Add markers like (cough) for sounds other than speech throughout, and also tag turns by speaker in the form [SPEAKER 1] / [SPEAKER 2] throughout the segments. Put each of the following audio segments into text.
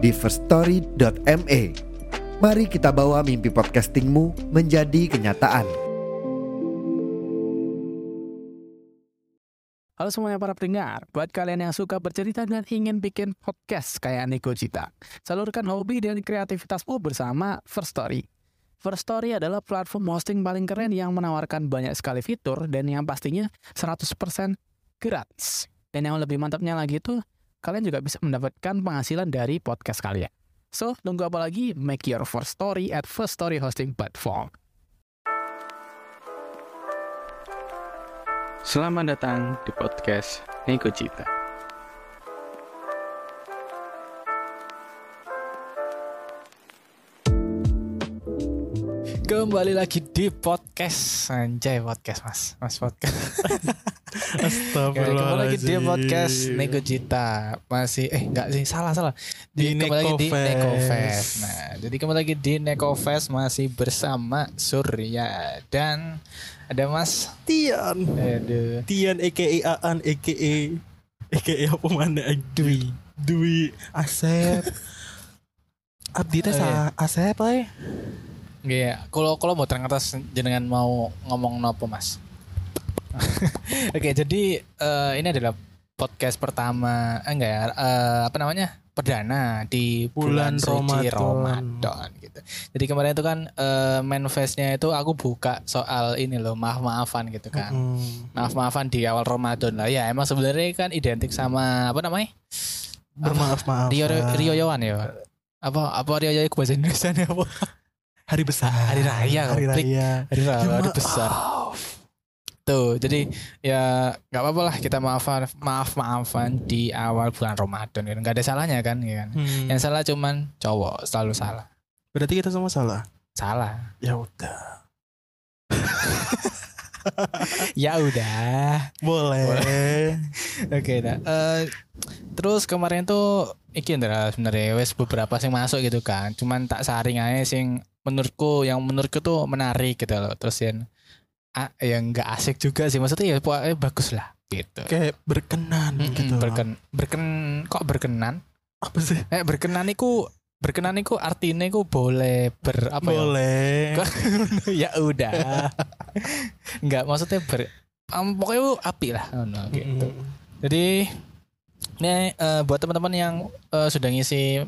[SPEAKER 1] di firststory.me. Mari kita bawa mimpi podcastingmu menjadi kenyataan.
[SPEAKER 2] Halo semuanya para pendengar, buat kalian yang suka bercerita dan ingin bikin podcast kayak Niko Cita, salurkan hobi dan kreativitasmu bersama First Story. First Story adalah platform hosting paling keren yang menawarkan banyak sekali fitur dan yang pastinya 100% gratis. Dan yang lebih mantapnya lagi itu, kalian juga bisa mendapatkan penghasilan dari podcast kalian. So, tunggu apa lagi? Make your first story at First Story Hosting Platform. Selamat datang di podcast Niko Cita. Kembali lagi di podcast Anjay podcast mas Mas podcast (laughs) (laughs) Kembali lagi di podcast Nego Cita. Masih Eh enggak sih salah salah.
[SPEAKER 3] Di
[SPEAKER 2] Kembali lagi di
[SPEAKER 3] Neko Fest.
[SPEAKER 2] Nah jadi kembali lagi di Neko Fest Masih bersama Surya Dan ada Mas
[SPEAKER 3] Tian.
[SPEAKER 2] Aduh
[SPEAKER 3] Tian aka Aan aka aka apa mana?
[SPEAKER 2] Dwi.
[SPEAKER 3] Dwi Asep. Abdi teh
[SPEAKER 2] Oh,
[SPEAKER 3] sa Asep eh
[SPEAKER 2] Iya, kalau kalau mau terngatas jenengan mau ngomong nopo mas? (laughs) Oke, jadi eh, ini adalah podcast pertama, eh, enggak ya, eh, apa namanya perdana di bulan,
[SPEAKER 3] Bulan
[SPEAKER 2] suci
[SPEAKER 3] Ramadan.
[SPEAKER 2] Ramadan gitu. Jadi kemarin itu kan eh, manifestnya itu aku buka soal ini loh maaf maafan gitu kan,
[SPEAKER 3] Hmm.
[SPEAKER 2] maaf maafan di awal Ramadan lah ya. Emang sebenarnya kan identik sama apa namanya
[SPEAKER 3] Bermaaf maaf
[SPEAKER 2] Rio Rio Yowan ya. Apa apa Rio Yowan bahasa Indonesia apa?
[SPEAKER 3] Hari besar
[SPEAKER 2] Hari raya,
[SPEAKER 3] Hari raya
[SPEAKER 2] Hari raya,
[SPEAKER 3] Ya,
[SPEAKER 2] hari besar. Tuh, jadi ya nggak apa-apa lah kita maafan maaf maafan di awal bulan Ramadan kan nggak ada salahnya kan ya kan.
[SPEAKER 3] Hmm.
[SPEAKER 2] Yang salah cuman cowok selalu salah.
[SPEAKER 3] Berarti kita semua salah
[SPEAKER 2] Salah.
[SPEAKER 3] Ya udah (laughs)
[SPEAKER 2] Ya udah.
[SPEAKER 3] Boleh (laughs)
[SPEAKER 2] Oke, nah. eh, terus kemarin tuh iki Ndra, sebenarnya wes beberapa sing masuk gitu kan. Cuman tak saring aja sing menurutku yang menurutku tuh menarik gitu loh. Terus yang yang nggak asik juga sih. Maksudnya ya pokoknya bagus lah gitu.
[SPEAKER 3] Kayak berkenan
[SPEAKER 2] Mm-mm,
[SPEAKER 3] gitu
[SPEAKER 2] berken berken kok berkenan
[SPEAKER 3] Apa sih
[SPEAKER 2] eh berkenan iku berkenan iku artinya iku boleh ber apa
[SPEAKER 3] Boleh
[SPEAKER 2] ya (laughs) ya udah (laughs) nggak maksudnya ber um, pokoknya itu api lah ngono, gitu.
[SPEAKER 3] Mm-mm.
[SPEAKER 2] jadi ini eh, buat teman-teman yang eh, sudah ngisi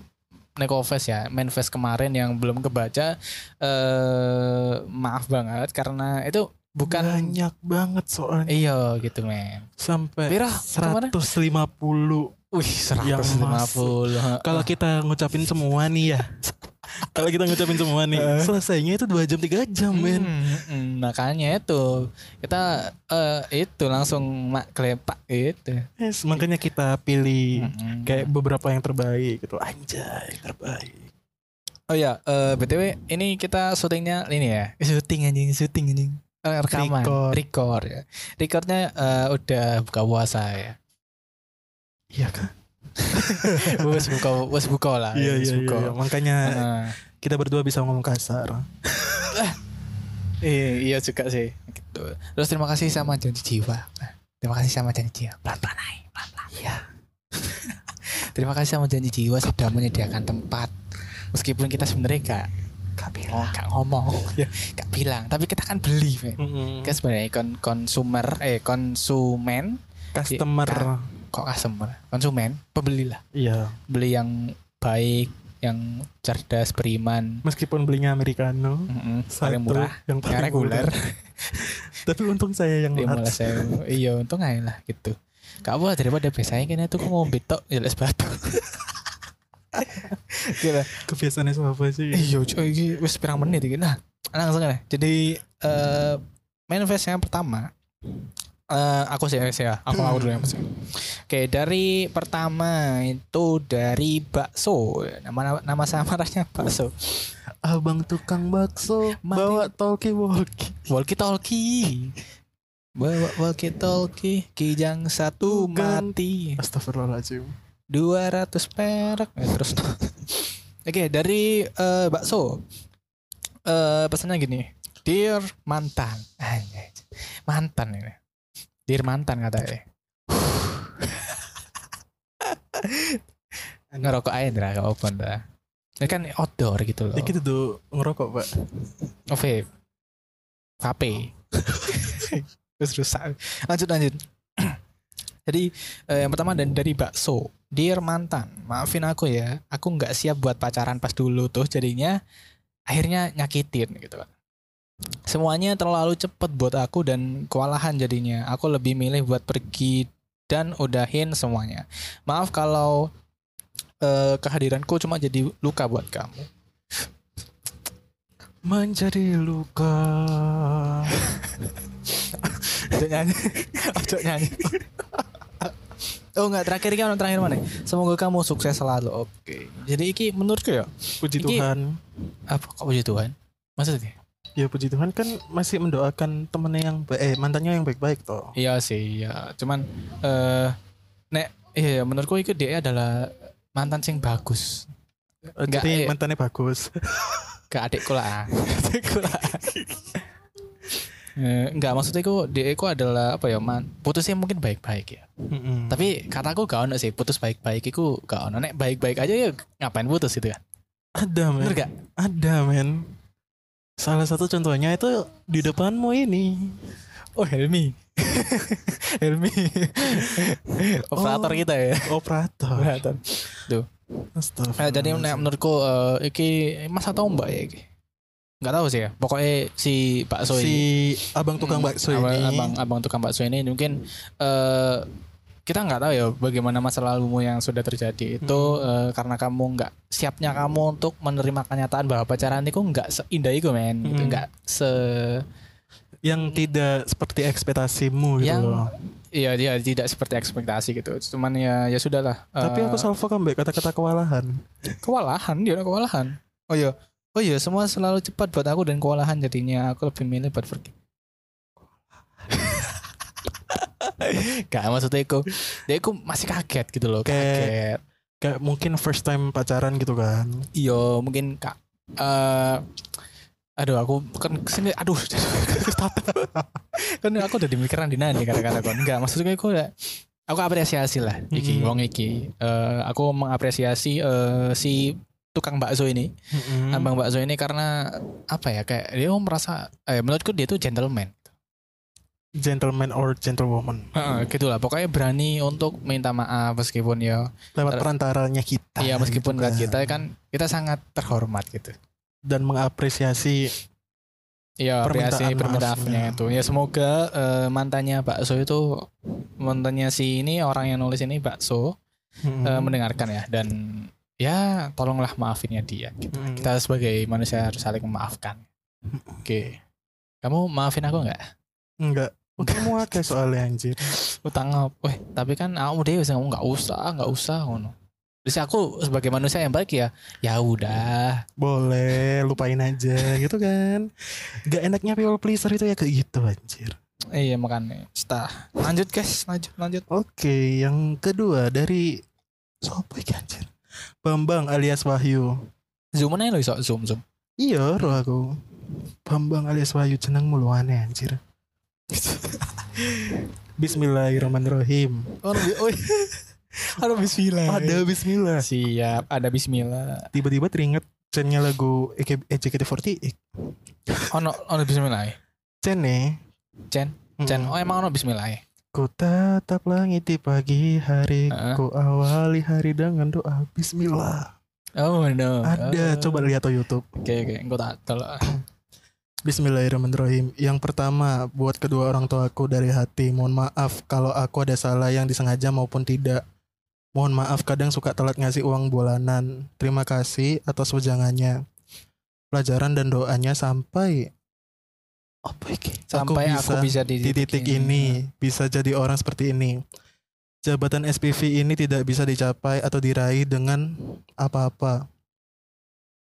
[SPEAKER 2] Nekofest ya, Manfest kemarin yang belum kebaca, eh maaf banget karena itu bukan
[SPEAKER 3] Banyak banget soalnya
[SPEAKER 2] iya gitu men.
[SPEAKER 3] Sampai
[SPEAKER 2] kemarin?
[SPEAKER 3] 150
[SPEAKER 2] Wih, 150.
[SPEAKER 3] Kalau kita ngucapin semua nih ya. (laughs) Kalau kita ngucapin semua nih,
[SPEAKER 2] Eh.
[SPEAKER 3] selesainya itu 2 jam 3 jam, men.
[SPEAKER 2] Hmm, hmm, makanya itu kita eh, itu langsung mak kelepak gitu.
[SPEAKER 3] Yes, makanya kita pilih
[SPEAKER 2] Mm-mm.
[SPEAKER 3] kayak beberapa yang terbaik gitu. Anjay, terbaik.
[SPEAKER 2] oh ya, eh, btw ini kita syutingnya ini ya, syuting anjing, syuting anjing. Eh, rekaman,
[SPEAKER 3] Record.
[SPEAKER 2] record ya. Recordnya eh, udah buka puasa ya.
[SPEAKER 3] Iya kan? (laughs)
[SPEAKER 2] Wes buka, wes buka lah.
[SPEAKER 3] Iya, iya,
[SPEAKER 2] buka.
[SPEAKER 3] iya. Makanya
[SPEAKER 2] Heeh.
[SPEAKER 3] kita berdua bisa ngomong kasar.
[SPEAKER 2] Iya, iya juga sih. Gitu. Terus terima kasih sama janji jiwa. Terima kasih sama janji jiwa. Pelan-pelan aja, pelan-pelan. Iya. (laughs) terima kasih sama janji jiwa sudah menyediakan tempat. Meskipun kita sebenarnya gak
[SPEAKER 3] Gak bilang.
[SPEAKER 2] gak ngomong, (laughs) ya, gak bilang, tapi kita kan beli, men.
[SPEAKER 3] Mm-mm.
[SPEAKER 2] Kita sebenarnya kon konsumer, eh konsumen,
[SPEAKER 3] Customer.
[SPEAKER 2] Iya. kok customer, konsumen, pembeli lah,
[SPEAKER 3] Iya.
[SPEAKER 2] beli yang baik, yang cerdas, beriman,
[SPEAKER 3] Meskipun belinya americano,
[SPEAKER 2] mm-mm,
[SPEAKER 3] satu
[SPEAKER 2] paling murah,
[SPEAKER 3] yang
[SPEAKER 2] yang
[SPEAKER 3] paling
[SPEAKER 2] reguler.
[SPEAKER 3] murah. (laughs) Tapi untung saya yang mahal.
[SPEAKER 2] saya iya untung aja lah gitu apa daripada biasanya kan itu mau betok ya les batu (laughs) Gila.
[SPEAKER 3] Kebiasaannya apa sih?
[SPEAKER 2] iya cuy ini wis pirang menit iki nah langsung aja jadi eh manifest yang pertama Eh, aku sih sih ya. Aku aku dulu yang pesen. Oke, dari pertama itu dari bakso. Nama nama samaranya bakso.
[SPEAKER 3] Abang tukang bakso
[SPEAKER 2] Mati.
[SPEAKER 3] bawa talkie walkie.
[SPEAKER 2] Walkie talkie. Bawa walkie talkie, kijang satu
[SPEAKER 3] Tugan.
[SPEAKER 2] mati.
[SPEAKER 3] Astagfirullahaladzim.
[SPEAKER 2] 200 perak Eh, terus oke dari eh, bakso. Eh pesannya gini. Dear mantan. Anjay. mantan ini. Dear mantan katanya. (laughs) Ngerokok aja Dra gak apa Dra ini kan outdoor gitu loh.
[SPEAKER 3] Ya gitu tuh ngerokok pak.
[SPEAKER 2] oh vape (laughs) vape terus rusak. Lanjut lanjut. (clears throat) Jadi eh, yang pertama dan dari bakso dear mantan maafin aku ya aku nggak siap buat pacaran pas dulu tuh jadinya akhirnya nyakitin gitu kan semuanya terlalu cepet buat aku dan kewalahan jadinya aku lebih milih buat pergi dan udahin semuanya maaf kalau eh, kehadiranku cuma jadi luka buat kamu
[SPEAKER 3] Menjadi luka. (laughs)
[SPEAKER 2] Ojo nyanyi. Ojo nyanyi. Oh enggak terakhir kan terakhir mana? Semoga kamu sukses selalu. Oke. Jadi iki menurutku ya
[SPEAKER 3] Puji
[SPEAKER 2] Iki-
[SPEAKER 3] Tuhan.
[SPEAKER 2] apa kok puji Tuhan? Maksudnya?
[SPEAKER 3] Ya puji Tuhan kan masih mendoakan temennya yang ba- eh mantannya yang baik-baik toh.
[SPEAKER 2] Iya sih, ya. Cuman eh nek iya menurutku iki dia adalah mantan sing bagus.
[SPEAKER 3] Eh,
[SPEAKER 2] Enggak,
[SPEAKER 3] Jadi
[SPEAKER 2] eh.
[SPEAKER 3] mantannya bagus.
[SPEAKER 2] Ke adikku lah. (laughs) adikku lah. Eh, enggak maksudnya aku dia aku adalah apa ya man putusnya mungkin baik-baik ya
[SPEAKER 3] Mm-mm.
[SPEAKER 2] tapi kataku gak ono sih putus baik-baik itu gak ono nek baik-baik aja ya ngapain putus itu kan
[SPEAKER 3] ada men.
[SPEAKER 2] bener gak
[SPEAKER 3] Ada men. Salah satu contohnya itu di depanmu ini.
[SPEAKER 2] Oh Helmi (laughs) Helmi Operator
[SPEAKER 3] Oh.
[SPEAKER 2] kita ya
[SPEAKER 3] Operator.
[SPEAKER 2] Operator
[SPEAKER 3] Astagfirullah.
[SPEAKER 2] Eh, Jadi menurutku eh, Iki Mas atau mbak ya iki Gak tahu sih ya Pokoknya si bakso
[SPEAKER 3] si
[SPEAKER 2] ini
[SPEAKER 3] abang tukang
[SPEAKER 2] Hmm,
[SPEAKER 3] bakso
[SPEAKER 2] abang,
[SPEAKER 3] ini
[SPEAKER 2] abang, abang tukang bakso ini Mungkin eh kita nggak tahu ya bagaimana masa lalumu yang sudah terjadi itu eh, karena kamu nggak siapnya kamu untuk menerima kenyataan bahwa pacaran itu nggak seindah itu men gitu
[SPEAKER 3] Hmm.
[SPEAKER 2] nggak se
[SPEAKER 3] yang tidak seperti ekspektasimu gitu
[SPEAKER 2] Yang-
[SPEAKER 3] loh.
[SPEAKER 2] Iya dia tidak seperti ekspektasi gitu. Cuman ya ya sudahlah.
[SPEAKER 3] Tapi
[SPEAKER 2] Eh,
[SPEAKER 3] aku salvo comeback kata-kata kewalahan.
[SPEAKER 2] kewalahan dia kewalahan. Oh iya. Oh iya semua selalu cepat buat aku dan kewalahan jadinya aku lebih milih buat pergi. (laughs) Gak maksudnya aku Dia aku masih kaget gitu loh
[SPEAKER 3] Kayak-
[SPEAKER 2] Kaget
[SPEAKER 3] Kayak mungkin first time pacaran gitu kan.
[SPEAKER 2] Iya mungkin kak eh Aduh aku kan ke sini Aduh (laughs) Kan aku udah dimikiran di nani kata-kata kon Enggak maksudnya aku udah Aku apresiasi lah Iki
[SPEAKER 3] Hmm.
[SPEAKER 2] wong iki Eh, Aku mengapresiasi eh, Si tukang bakso ini
[SPEAKER 3] Mm-mm.
[SPEAKER 2] Abang bakso ini karena Apa ya kayak Dia merasa eh, Menurutku dia tuh gentleman
[SPEAKER 3] Gentleman or gentlewoman.
[SPEAKER 2] Heeh, gitu lah pokoknya berani untuk minta maaf meskipun ya
[SPEAKER 3] Lewat perantaranya kita.
[SPEAKER 2] iya meskipun
[SPEAKER 3] gitu
[SPEAKER 2] lihat kita kan kita sangat terhormat gitu
[SPEAKER 3] Dan mengapresiasi
[SPEAKER 2] Iya,
[SPEAKER 3] Permintaan
[SPEAKER 2] apresiasi permintaannya itu. Ya semoga eh, mantannya bakso itu mantannya si ini orang yang nulis ini bakso
[SPEAKER 3] mm,
[SPEAKER 2] eh, mendengarkan ya dan ya tolonglah maafinnya dia. Gitu.
[SPEAKER 3] mm,
[SPEAKER 2] Kita sebagai manusia harus saling memaafkan. Oke. Kamu maafin aku nggak?
[SPEAKER 3] enggak. Kamu akeh soalnya anjir. (laughs)
[SPEAKER 2] Utang apa? Weh, tapi kan aku deh bisa ngomong nggak usah, nggak usah ngono. Terus aku sebagai manusia yang baik ya, ya udah.
[SPEAKER 3] Boleh, lupain aja gitu kan. Gak enaknya people pleaser itu ya kayak gitu anjir.
[SPEAKER 2] Iya makanya. Stah. Lanjut guys, lanjut lanjut.
[SPEAKER 3] Oke, yang kedua dari Sopo anjir? Bambang alias Wahyu.
[SPEAKER 2] Zoom mana lo iso zoom zoom.
[SPEAKER 3] Iya, roh aku. Bambang alias Wahyu jeneng mulu aneh anjir. (laughs) Bismillahirrahmanirrahim.
[SPEAKER 2] Oh, oh, ada bismillah.
[SPEAKER 3] Ada bismillah.
[SPEAKER 2] Siap, ada bismillah.
[SPEAKER 3] Tiba-tiba teringat cennya lagu EK EJKT48.
[SPEAKER 2] Ono ono bismillah.
[SPEAKER 3] Cene.
[SPEAKER 2] Cen, Cen, oh emang ono bismillah.
[SPEAKER 3] Ku tatap langit di pagi hari.
[SPEAKER 2] Heeh.
[SPEAKER 3] Ku awali hari dengan doa. Bismillah.
[SPEAKER 2] Oh no.
[SPEAKER 3] Ada,
[SPEAKER 2] Oh.
[SPEAKER 3] coba lihat tuh Youtube.
[SPEAKER 2] Oke oke, engkau tak tolong. (clears throat)
[SPEAKER 3] Bismillahirrahmanirrahim. Yang pertama buat kedua orang tuaku dari hati Mohon maaf kalau aku ada salah yang disengaja maupun tidak. Mohon maaf kadang suka telat ngasih uang bulanan. Terima kasih atas wejangannya Pelajaran dan doanya sampai apa iki?
[SPEAKER 2] Sampai aku bisa di
[SPEAKER 3] di titik ini, bisa jadi orang seperti ini. Jabatan SPV ini tidak bisa dicapai atau diraih dengan apa-apa.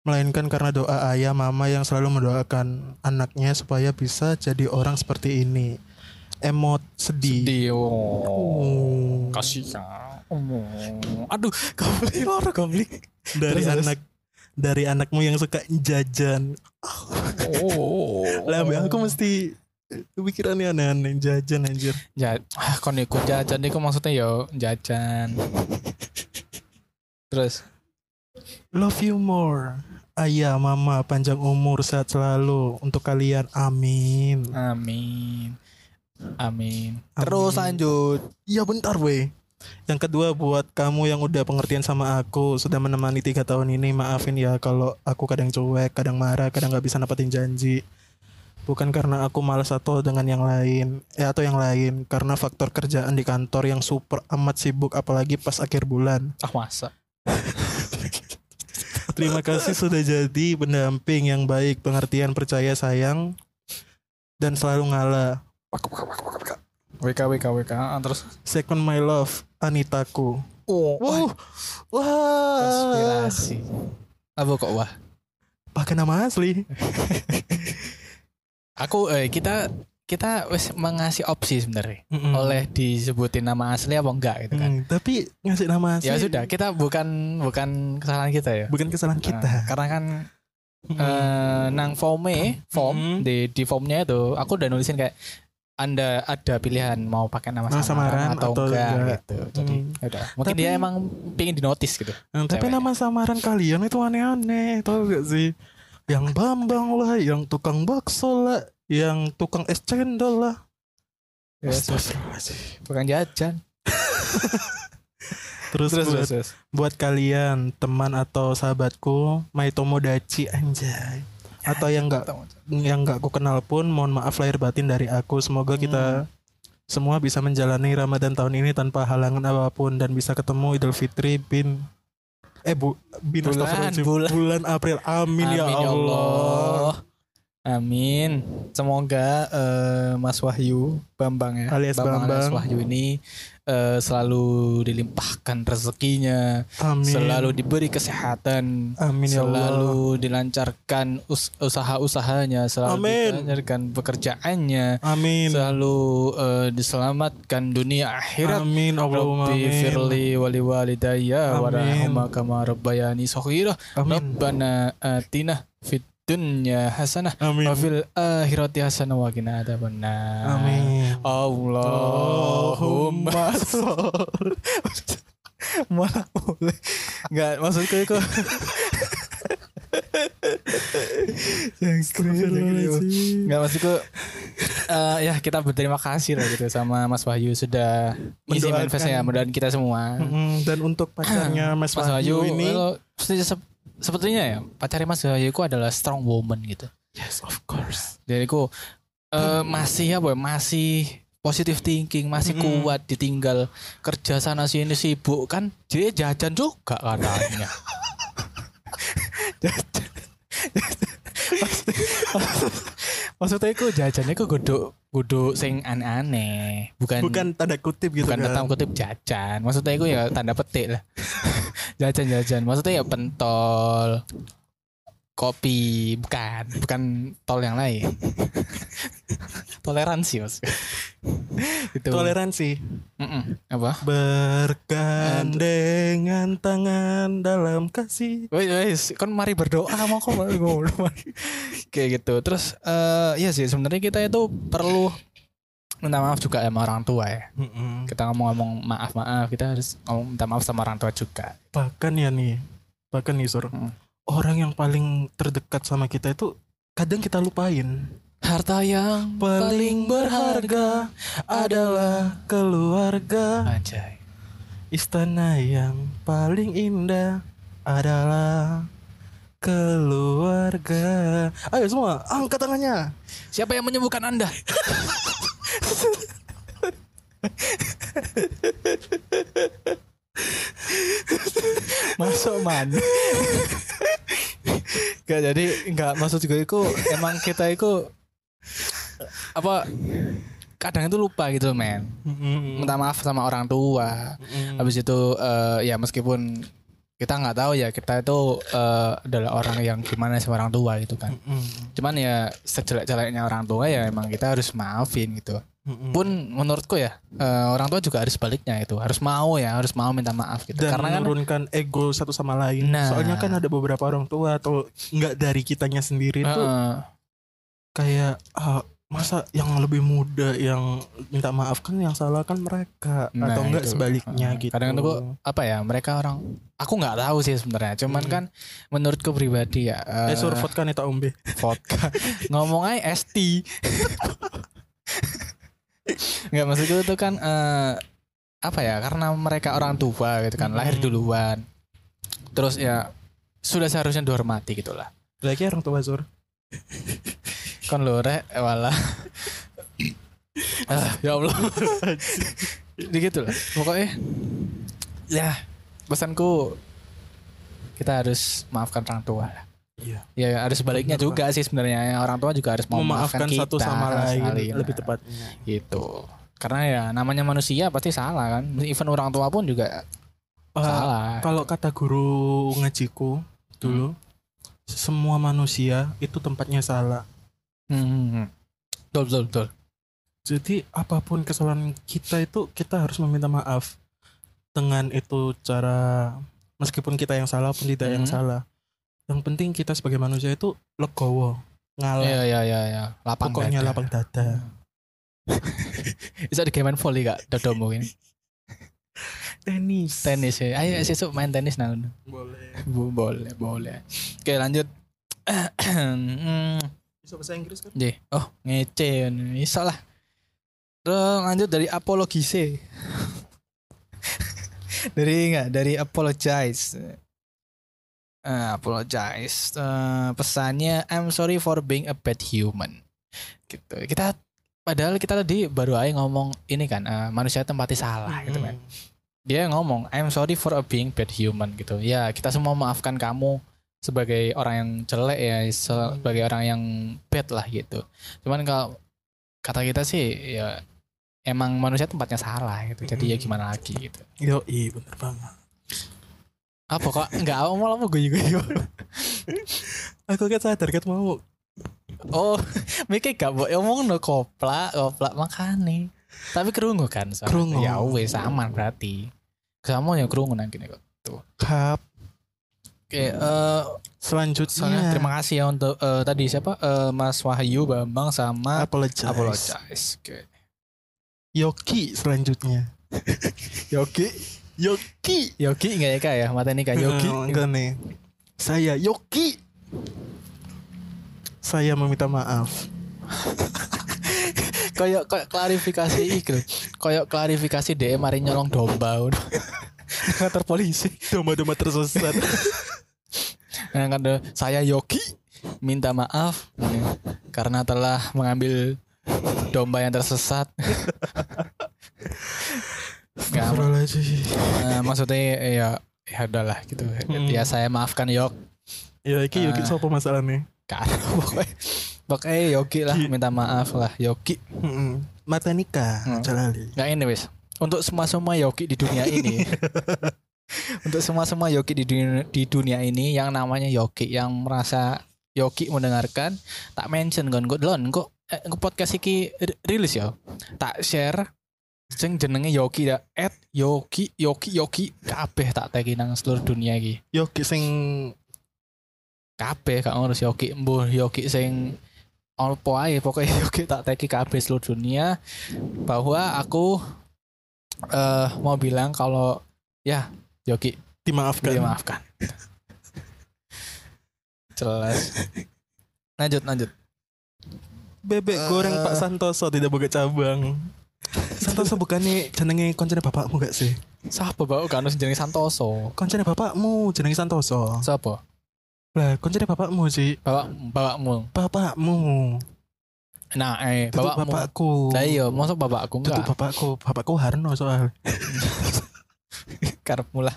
[SPEAKER 3] Melainkan karena doa ayah mama yang selalu mendoakan anaknya supaya bisa jadi orang seperti ini. Emot sedih.
[SPEAKER 2] Sedih. Oh.
[SPEAKER 3] Oh.
[SPEAKER 2] Kasihan. Oh. Aduh, gambling orang gambling.
[SPEAKER 3] Dari
[SPEAKER 2] Terus, terus.
[SPEAKER 3] anak dari anakmu yang suka jajan.
[SPEAKER 2] Oh.
[SPEAKER 3] Lah aku mesti pikirannya aneh-aneh jajan anjir.
[SPEAKER 2] Ja, ah, kon iku jajan iku maksudnya yo jajan. Terus
[SPEAKER 3] Love you more. Ayah, mama, panjang umur, sehat selalu untuk kalian. Amin.
[SPEAKER 2] amin. Amin.
[SPEAKER 3] Amin.
[SPEAKER 2] Terus lanjut.
[SPEAKER 3] Iya bentar weh. Yang kedua buat kamu yang udah pengertian sama aku sudah menemani tiga tahun ini maafin ya kalau aku kadang cuek, kadang marah, kadang nggak bisa nepatin janji. Bukan karena aku malas atau dengan yang lain, eh atau yang lain, karena faktor kerjaan di kantor yang super amat sibuk apalagi pas akhir bulan.
[SPEAKER 2] Ah masa.
[SPEAKER 3] Terima kasih sudah jadi pendamping yang baik, pengertian, percaya, sayang, dan selalu ngalah.
[SPEAKER 2] WK WK WK ah, terus.
[SPEAKER 3] Second my love, Anitaku.
[SPEAKER 2] Oh,
[SPEAKER 3] Wow, wah,
[SPEAKER 2] konspirasi. Apa kok wah?
[SPEAKER 3] pakai nama asli. (laughs)
[SPEAKER 2] Aku eh kita kita wes mengasih opsi sebenarnya.
[SPEAKER 3] Mm-mm.
[SPEAKER 2] Oleh disebutin nama asli apa enggak gitu kan.
[SPEAKER 3] Mm, tapi ngasih nama asli.
[SPEAKER 2] Ya sudah, kita bukan bukan kesalahan kita ya.
[SPEAKER 3] Bukan kesalahan
[SPEAKER 2] Nah,
[SPEAKER 3] kita.
[SPEAKER 2] karena kan
[SPEAKER 3] Mm-mm.
[SPEAKER 2] eh nang form form
[SPEAKER 3] Mm.
[SPEAKER 2] di di formnya itu aku udah nulisin kayak anda ada pilihan mau pakai nama
[SPEAKER 3] Nama
[SPEAKER 2] samaran,
[SPEAKER 3] samaran
[SPEAKER 2] atau,
[SPEAKER 3] atau
[SPEAKER 2] enggak,
[SPEAKER 3] enggak.
[SPEAKER 2] gitu. Jadi
[SPEAKER 3] Mm.
[SPEAKER 2] ya udah. Mungkin
[SPEAKER 3] Tapi-
[SPEAKER 2] dia emang pingin dinotis gitu.
[SPEAKER 3] Nah, tapi nama samaran kalian itu aneh-aneh, tau gak sih? Yang Bambang lah, yang tukang bakso lah, yang tukang es cendol lah.
[SPEAKER 2] Ya. Bukan jajan. (laughs)
[SPEAKER 3] Terus,
[SPEAKER 2] Terus
[SPEAKER 3] buat,
[SPEAKER 2] terus. terus.
[SPEAKER 3] buat kalian teman atau sahabatku, My Tomodachi anjay. Atau yang nggak yang nggak aku kenal pun, mohon maaf lahir batin dari aku. Semoga kita semua bisa menjalani Ramadan tahun ini tanpa halangan apa pun dan bisa ketemu Idul Fitri bin eh bu bin
[SPEAKER 2] Bulan, bulan.
[SPEAKER 3] bulan April. Amin, ya Allah.
[SPEAKER 2] Amin. Semoga eh, Mas Wahyu Bambang ya,
[SPEAKER 3] Alias
[SPEAKER 2] alias
[SPEAKER 3] Bambang.
[SPEAKER 2] Wahyu ini eh, selalu dilimpahkan rezekinya,
[SPEAKER 3] Amin.
[SPEAKER 2] selalu diberi kesehatan,
[SPEAKER 3] Amin ya Allah.
[SPEAKER 2] selalu dilancarkan us- usaha-usahanya, selalu
[SPEAKER 3] Amin.
[SPEAKER 2] dilancarkan pekerjaannya,
[SPEAKER 3] Amin.
[SPEAKER 2] selalu eh, diselamatkan dunia akhirat.
[SPEAKER 3] Amin Allahumma
[SPEAKER 2] Rabbi
[SPEAKER 3] amin.
[SPEAKER 2] firli wali walidayya
[SPEAKER 3] Amin.
[SPEAKER 2] warahma kama rabbayani.
[SPEAKER 3] Amin.
[SPEAKER 2] Rabbana atina fid dunya hasanah
[SPEAKER 3] Amin.
[SPEAKER 2] wa fil akhirati hasanah wa qina adzabannar.
[SPEAKER 3] Amin.
[SPEAKER 2] Allahumma sholli (laughs) malah boleh nggak maksudku itu (laughs)
[SPEAKER 3] Astagfirullahaladzim.
[SPEAKER 2] nggak maksudku eh, ya kita berterima kasih lah gitu sama Mas Wahyu sudah
[SPEAKER 3] Mendoakan.
[SPEAKER 2] manifestnya mudah kita semua
[SPEAKER 3] Mm-mm. Dan untuk pacarnya Mas,
[SPEAKER 2] Mas Wahyu
[SPEAKER 3] Wahyu ini
[SPEAKER 2] sep- sepertinya ya pacarnya Mas ku adalah strong woman gitu.
[SPEAKER 3] Yes of course.
[SPEAKER 2] Jadi ku eh, masih apa ya masih positive thinking masih
[SPEAKER 3] Mm-mm.
[SPEAKER 2] kuat ditinggal kerja sana sini sibuk kan jadi jajan juga katanya. Jajan. (laughs) maksudnya aku jajannya aku guduk guduk sing aneh-aneh. Bukan
[SPEAKER 3] Bukan tanda kutip gitu
[SPEAKER 2] bukan
[SPEAKER 3] kan.
[SPEAKER 2] tanda kutip jajan. Maksudnya itu ya tanda petik lah (laughs) jajan jajan maksudnya ya pentol kopi bukan. Bukan tol yang lain. (laughs) Toleransi mas. Itu.
[SPEAKER 3] Toleransi.
[SPEAKER 2] Mm-mm. apa?
[SPEAKER 3] Bergandengan tangan dalam kasih.
[SPEAKER 2] Woi, woi, kan mari berdoa mau kok. (laughs) Kayak gitu. Terus eh iya sih sebenarnya kita itu perlu minta maaf juga sama orang tua ya.
[SPEAKER 3] Mm-mm.
[SPEAKER 2] Kita ngomong-ngomong maaf-maaf, kita harus ngomong minta maaf sama orang tua juga.
[SPEAKER 3] Bahkan ya nih Bahkan nih Sur
[SPEAKER 2] Mm.
[SPEAKER 3] Orang yang paling terdekat sama kita itu Kadang kita lupain
[SPEAKER 2] Harta yang
[SPEAKER 3] Paling berharga adalah keluarga
[SPEAKER 2] Anjay.
[SPEAKER 3] Istana yang paling indah adalah keluarga. Ayo semua, angkat tangannya.
[SPEAKER 2] Siapa yang menyembuhkan Anda? (laughs) Masuk man. Gak jadi nggak maksud juga itu emang kita itu apa kadang itu lupa gitu men
[SPEAKER 3] Mm-mm.
[SPEAKER 2] minta maaf sama orang tua
[SPEAKER 3] Mm-mm.
[SPEAKER 2] habis itu eh, ya meskipun kita nggak tahu ya kita itu eh, adalah orang yang gimana sama orang tua gitu kan
[SPEAKER 3] Mm-mm.
[SPEAKER 2] cuman ya sejelek-jeleknya orang tua ya emang kita harus maafin gitu
[SPEAKER 3] Mm-mm.
[SPEAKER 2] pun menurutku ya eh, orang tua juga harus baliknya itu harus mau ya harus mau minta maaf gitu
[SPEAKER 3] dan
[SPEAKER 2] karena kan
[SPEAKER 3] menurunkan ego satu sama lain.
[SPEAKER 2] Nah.
[SPEAKER 3] Soalnya kan ada beberapa orang tua atau enggak dari kitanya sendiri tuh
[SPEAKER 2] Heeh.
[SPEAKER 3] kayak ah, masa yang lebih muda yang minta maaf kan yang salah kan mereka
[SPEAKER 2] Nah,
[SPEAKER 3] atau enggak
[SPEAKER 2] itu.
[SPEAKER 3] sebaliknya
[SPEAKER 2] Heeh.
[SPEAKER 3] gitu.
[SPEAKER 2] Kadang tuh apa ya mereka orang aku nggak tahu sih sebenarnya cuman
[SPEAKER 3] Hmm.
[SPEAKER 2] kan menurutku pribadi ya eh,
[SPEAKER 3] eh sur vodka nih tak ombe.
[SPEAKER 2] vodka (laughs) ngomong aja ST (laughs) nggak maksudku itu kan eh, apa ya karena mereka orang tua gitu kan lahir
[SPEAKER 3] Hmm.
[SPEAKER 2] duluan. Terus ya sudah seharusnya dihormati gitu lah
[SPEAKER 3] Lagi orang tua sur. (laughs)
[SPEAKER 2] kan lo rek eh, wala. Ah, ya Allah. Gitu lah. Pokoknya ya pesanku kita harus maafkan orang tua lah
[SPEAKER 3] Iya.
[SPEAKER 2] ya harus sebaliknya
[SPEAKER 3] Bener,
[SPEAKER 2] juga sih sebenarnya orang tua juga harus
[SPEAKER 3] Memaafkan
[SPEAKER 2] memaafkan
[SPEAKER 3] satu
[SPEAKER 2] kita
[SPEAKER 3] sama lain
[SPEAKER 2] saling.
[SPEAKER 3] lebih
[SPEAKER 2] Nah,
[SPEAKER 3] tepatnya.
[SPEAKER 2] gitu karena ya namanya manusia pasti salah kan even orang tua pun juga
[SPEAKER 3] Ah,
[SPEAKER 2] salah
[SPEAKER 3] kalau kata guru ngajiku dulu semua manusia itu tempatnya salah.
[SPEAKER 2] Hmm. betul betul betul
[SPEAKER 3] Jadi apa pun kesalahan kita itu kita harus meminta maaf dengan itu cara meskipun kita yang salah pun tidak yang
[SPEAKER 2] Mhm.
[SPEAKER 3] salah. Yang penting kita sebagai manusia itu legowo, ngalah.
[SPEAKER 2] Iya iya iya ya. Lapang
[SPEAKER 3] Pokoknya
[SPEAKER 2] dada.
[SPEAKER 3] lapang dada. (laughs)
[SPEAKER 2] Bisa di game volley gak dodomu ini?
[SPEAKER 3] Tenis.
[SPEAKER 2] Tenis ya. Ayo sesuk main tenis nang.
[SPEAKER 3] Boleh.
[SPEAKER 2] Boleh boleh. Oke lanjut. Hmm, (clears throat)
[SPEAKER 3] Bisa bahasa Inggris kan?
[SPEAKER 2] Jih. Oh ngece. Bisa lah. Terus lanjut dari apologise. (laughs) dari enggak dari apologize. Eh, apologize. Eh, pesannya I'm sorry for being a bad human. Gitu. Kita padahal kita tadi baru aja ngomong ini kan eh, manusia tempatnya salah gitu kan.
[SPEAKER 3] Hmm.
[SPEAKER 2] Dia ngomong I'm sorry for a being bad human gitu. Ya, kita semua maafkan kamu sebagai orang yang jelek ya, sebagai orang yang bad lah gitu. Cuman kalau kata kita sih ya emang manusia tempatnya salah gitu. Jadi ya
[SPEAKER 3] Mm.
[SPEAKER 2] gimana lagi gitu.
[SPEAKER 3] Yo, iya bener banget.
[SPEAKER 2] Apa kok enggak mau apa gue juga.
[SPEAKER 3] Aku kan sadar kan mau
[SPEAKER 2] Oh, mikir gak mau ngomong no koplak, koplak makane. Tapi kerungu kan. soalnya.
[SPEAKER 3] Krungu.
[SPEAKER 2] Ya wes aman berarti. Kamu yang kerungu nanti nih kok.
[SPEAKER 3] kap.
[SPEAKER 2] Oke, eh
[SPEAKER 3] Selanjutnya
[SPEAKER 2] Soalnya terima kasih ya untuk eh, tadi siapa Eh, Mas Wahyu Bambang sama
[SPEAKER 3] apologize.
[SPEAKER 2] Apologize. Oke.
[SPEAKER 3] Yoki selanjutnya. (laughs)
[SPEAKER 2] Yogi,
[SPEAKER 3] Yoki.
[SPEAKER 2] Yogi enggak ya kak ya? Mata ini kak Yogi.
[SPEAKER 3] Eh, enggak nih. Saya Yoki. Saya meminta maaf. (laughs)
[SPEAKER 2] Kayak kayak klarifikasi lho. Kayak klarifikasi DM mari nyolong domba. udah. (laughs) Kantor polisi.
[SPEAKER 3] Domba-domba tersesat. (laughs)
[SPEAKER 2] Nah, ada, saya Yogi minta maaf karena telah mengambil domba yang tersesat.
[SPEAKER 3] Astagfirullahaladzim.
[SPEAKER 2] eh, maksudnya ya ya udahlah gitu.
[SPEAKER 3] Hmm.
[SPEAKER 2] Ya saya maafkan Yok.
[SPEAKER 3] Ya iki Yoki
[SPEAKER 2] Ah.
[SPEAKER 3] sopo masalahnya?
[SPEAKER 2] Kan (laughs) pokoknya pokoknya Yogi lah minta maaf lah Yogi.
[SPEAKER 3] Heeh. Mata nikah,
[SPEAKER 2] Hmm.
[SPEAKER 3] jalali.
[SPEAKER 2] Nggak ini wis. Untuk semua semua Yogi di dunia ini. (laughs) untuk semua semua Yogi di dunia, di dunia ini yang namanya Yogi yang merasa Yogi mendengarkan tak mention kan kok delon kok eh, podcast iki ri- rilis ya. Tak share sing jenenge Yogi ya. At Yogi Yogi Yogi kabeh tak tagi nang seluruh dunia iki.
[SPEAKER 3] Yoki sing
[SPEAKER 2] kabeh gak ngurus Yogi mbuh Yogi sing apa ae. Pokoknya (laughs) Yogi tak teki kabeh seluruh dunia. Bahwa aku eh mau bilang kalau ya Yogi
[SPEAKER 3] dimaafkan.
[SPEAKER 2] dimaafkan. Jelas. Lanjut lanjut.
[SPEAKER 3] Bebek goreng
[SPEAKER 2] Eh.
[SPEAKER 3] Pak Santoso tidak buka cabang. Santoso bukannya jenenge koncene bapakmu gak sih?
[SPEAKER 2] siapa bau kan jenenge Santoso
[SPEAKER 3] Koncene bapakmu jenenge Santoso.
[SPEAKER 2] siapa
[SPEAKER 3] Lah, koncene bapakmu sih.
[SPEAKER 2] bapak bapakmu
[SPEAKER 3] Bapakmu.
[SPEAKER 2] nah eh bapakmu
[SPEAKER 3] bapakku.
[SPEAKER 2] lah iya masuk bapakku
[SPEAKER 3] Tutup
[SPEAKER 2] enggak
[SPEAKER 3] bapakku. Bapakku Harno soal. (laughs)
[SPEAKER 2] karepmu lah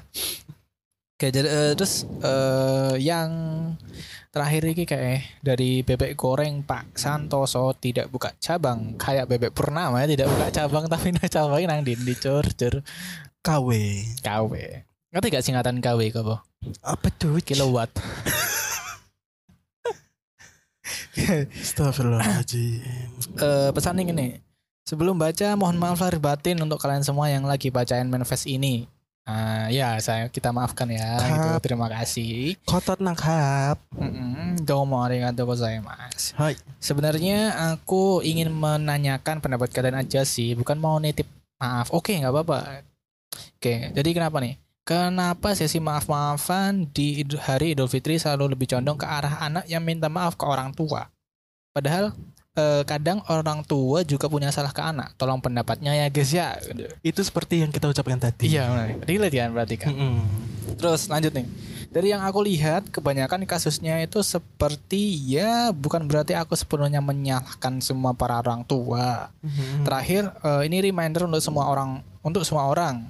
[SPEAKER 2] Oke, jadi eh, terus eh, yang terakhir ini kayak dari bebek goreng Pak Santoso tidak buka cabang kayak bebek Purnama ya tidak buka cabang (laughs) tapi nah cabang nang di di cur
[SPEAKER 3] KW.
[SPEAKER 2] KW. Ngerti gak singkatan KW kok, Bo?
[SPEAKER 3] Apa tuh?
[SPEAKER 2] Kilowatt.
[SPEAKER 3] Astagfirullahaladzim. (laughs)
[SPEAKER 2] Eh pesan ini. Sebelum baca, mohon maaf lahir batin untuk kalian semua yang lagi bacain manifest ini. Ah, ya, saya kita maafkan ya. Gitu. Terima kasih.
[SPEAKER 3] Kotot nangkap.
[SPEAKER 2] Mm-mm, Domo arigatou gozaimasu.
[SPEAKER 3] Hai.
[SPEAKER 2] Sebenarnya aku ingin menanyakan pendapat kalian aja sih, bukan mau nitip maaf. Oke, nggak apa-apa. Oke, jadi kenapa nih? Kenapa sesi maaf-maafan di hari Idul Fitri selalu lebih condong ke arah anak yang minta maaf ke orang tua? Padahal eh, kadang orang tua juga punya salah ke anak. Tolong pendapatnya ya guys ya.
[SPEAKER 3] Itu seperti yang kita ucapkan tadi.
[SPEAKER 2] Iya, benar. relate kan berarti kan.
[SPEAKER 3] Mm-mm.
[SPEAKER 2] Terus lanjut nih. Dari yang aku lihat, kebanyakan kasusnya itu seperti ya bukan berarti aku sepenuhnya menyalahkan semua para orang tua.
[SPEAKER 3] Mm-mm.
[SPEAKER 2] Terakhir, eh, ini reminder untuk semua orang, untuk semua orang.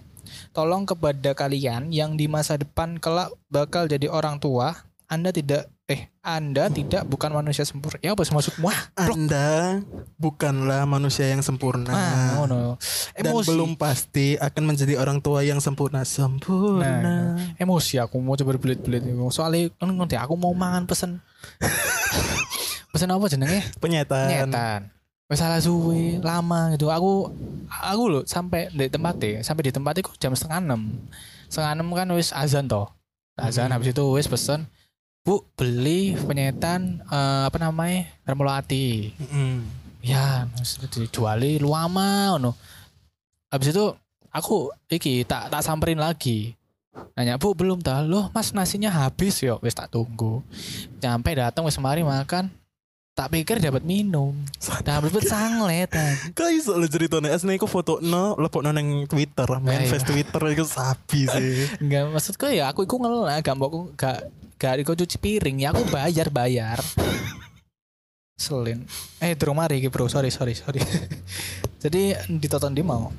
[SPEAKER 2] Tolong kepada kalian yang di masa depan kelak bakal jadi orang tua, Anda tidak eh Anda tidak bukan manusia sempurna. Ya apa maksudmu? Blok.
[SPEAKER 3] Anda bukanlah manusia yang sempurna.
[SPEAKER 2] Ah, ngono.
[SPEAKER 3] dan
[SPEAKER 2] Emosi.
[SPEAKER 3] belum pasti akan menjadi orang tua yang sempurna sempurna.
[SPEAKER 2] Nah, emosi aku mau coba belit-belit. Soalnya kan ngerti aku mau mangan pesen. (laughs) pesen apa jenenge?
[SPEAKER 3] Penyetan.
[SPEAKER 2] Nyetan. Wes salah suwe, lama gitu. Aku aku loh sampai di tempatnya, sampai di tempatnya kok jam setengah enam. Setengah enam kan wis azan toh. Azan
[SPEAKER 3] Mhm.
[SPEAKER 2] habis itu wis pesen. Bu beli penyetan eh, apa namanya remolati.
[SPEAKER 3] Mm-mm.
[SPEAKER 2] Ya, wis dijuali lama ngono. Habis itu aku iki tak tak samperin lagi. Nanya, "Bu, belum dah. Loh, Mas nasinya habis yo." Wis tak tunggu. Sampai datang wis mari makan. Tak pikir dapat minum. Dah dapat sangletan.
[SPEAKER 3] Kok iso lu ceritanya asli aku foto no lepok no neng Twitter, main face Twitter itu sapi sih.
[SPEAKER 2] Enggak maksudku ya aku iku ngelak gak mau gak gak iku cuci piring ya aku bayar bayar. Selin. Eh, durung mari iki, Bro. Sorry, sorry, sorry. (laughs) Jadi ditonton di mau.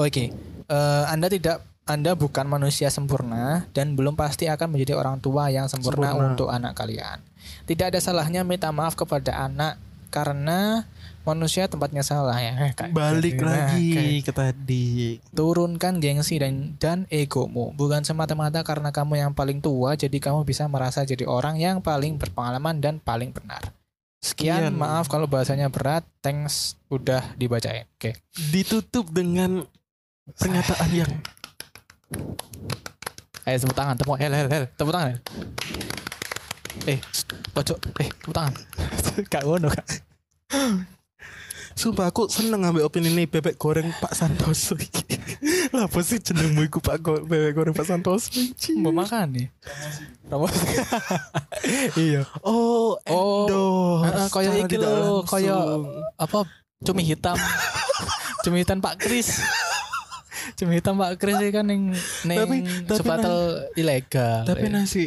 [SPEAKER 2] Oke. Eh, anda tidak anda bukan manusia sempurna dan belum pasti akan menjadi orang tua yang sempurna,
[SPEAKER 3] Sempurna.
[SPEAKER 2] untuk anak kalian. Tidak ada salahnya minta maaf kepada anak karena manusia tempatnya salah ya. Kayak
[SPEAKER 3] Balik
[SPEAKER 2] gitu. Nah, kayak
[SPEAKER 3] lagi ke tadi.
[SPEAKER 2] turunkan gengsi dan dan egomu bukan semata-mata karena kamu yang paling tua jadi kamu bisa merasa jadi orang yang paling berpengalaman dan paling benar sekian
[SPEAKER 3] Sekian.
[SPEAKER 2] maaf kalau bahasanya berat thanks udah dibacain oke
[SPEAKER 3] Ditutup dengan pernyataan yang
[SPEAKER 2] eh tepuk tangan tepuk hel hel hel tepuk tangan Hel. eh pojok eh tepuk tangan gak (laughs) ngono kak
[SPEAKER 3] Sumpah aku seneng ambil opini ini bebek goreng Pak Santoso. (laughs) Lah apa sih jenengmu iku Pak Go- bebek goreng Pak Santoso
[SPEAKER 2] mau makan nih. Promosi (laughs) iya.
[SPEAKER 3] Oh,
[SPEAKER 2] Oh,
[SPEAKER 3] endorse.
[SPEAKER 2] kayak
[SPEAKER 3] Secara
[SPEAKER 2] iki lho, kayak apa cumi hitam. (laughs) Cumi hitam Pak Kris cumi hitam Pak Kris kan neng neng
[SPEAKER 3] Tapi- tapi
[SPEAKER 2] sepatel ilegal.
[SPEAKER 3] Tapi nasi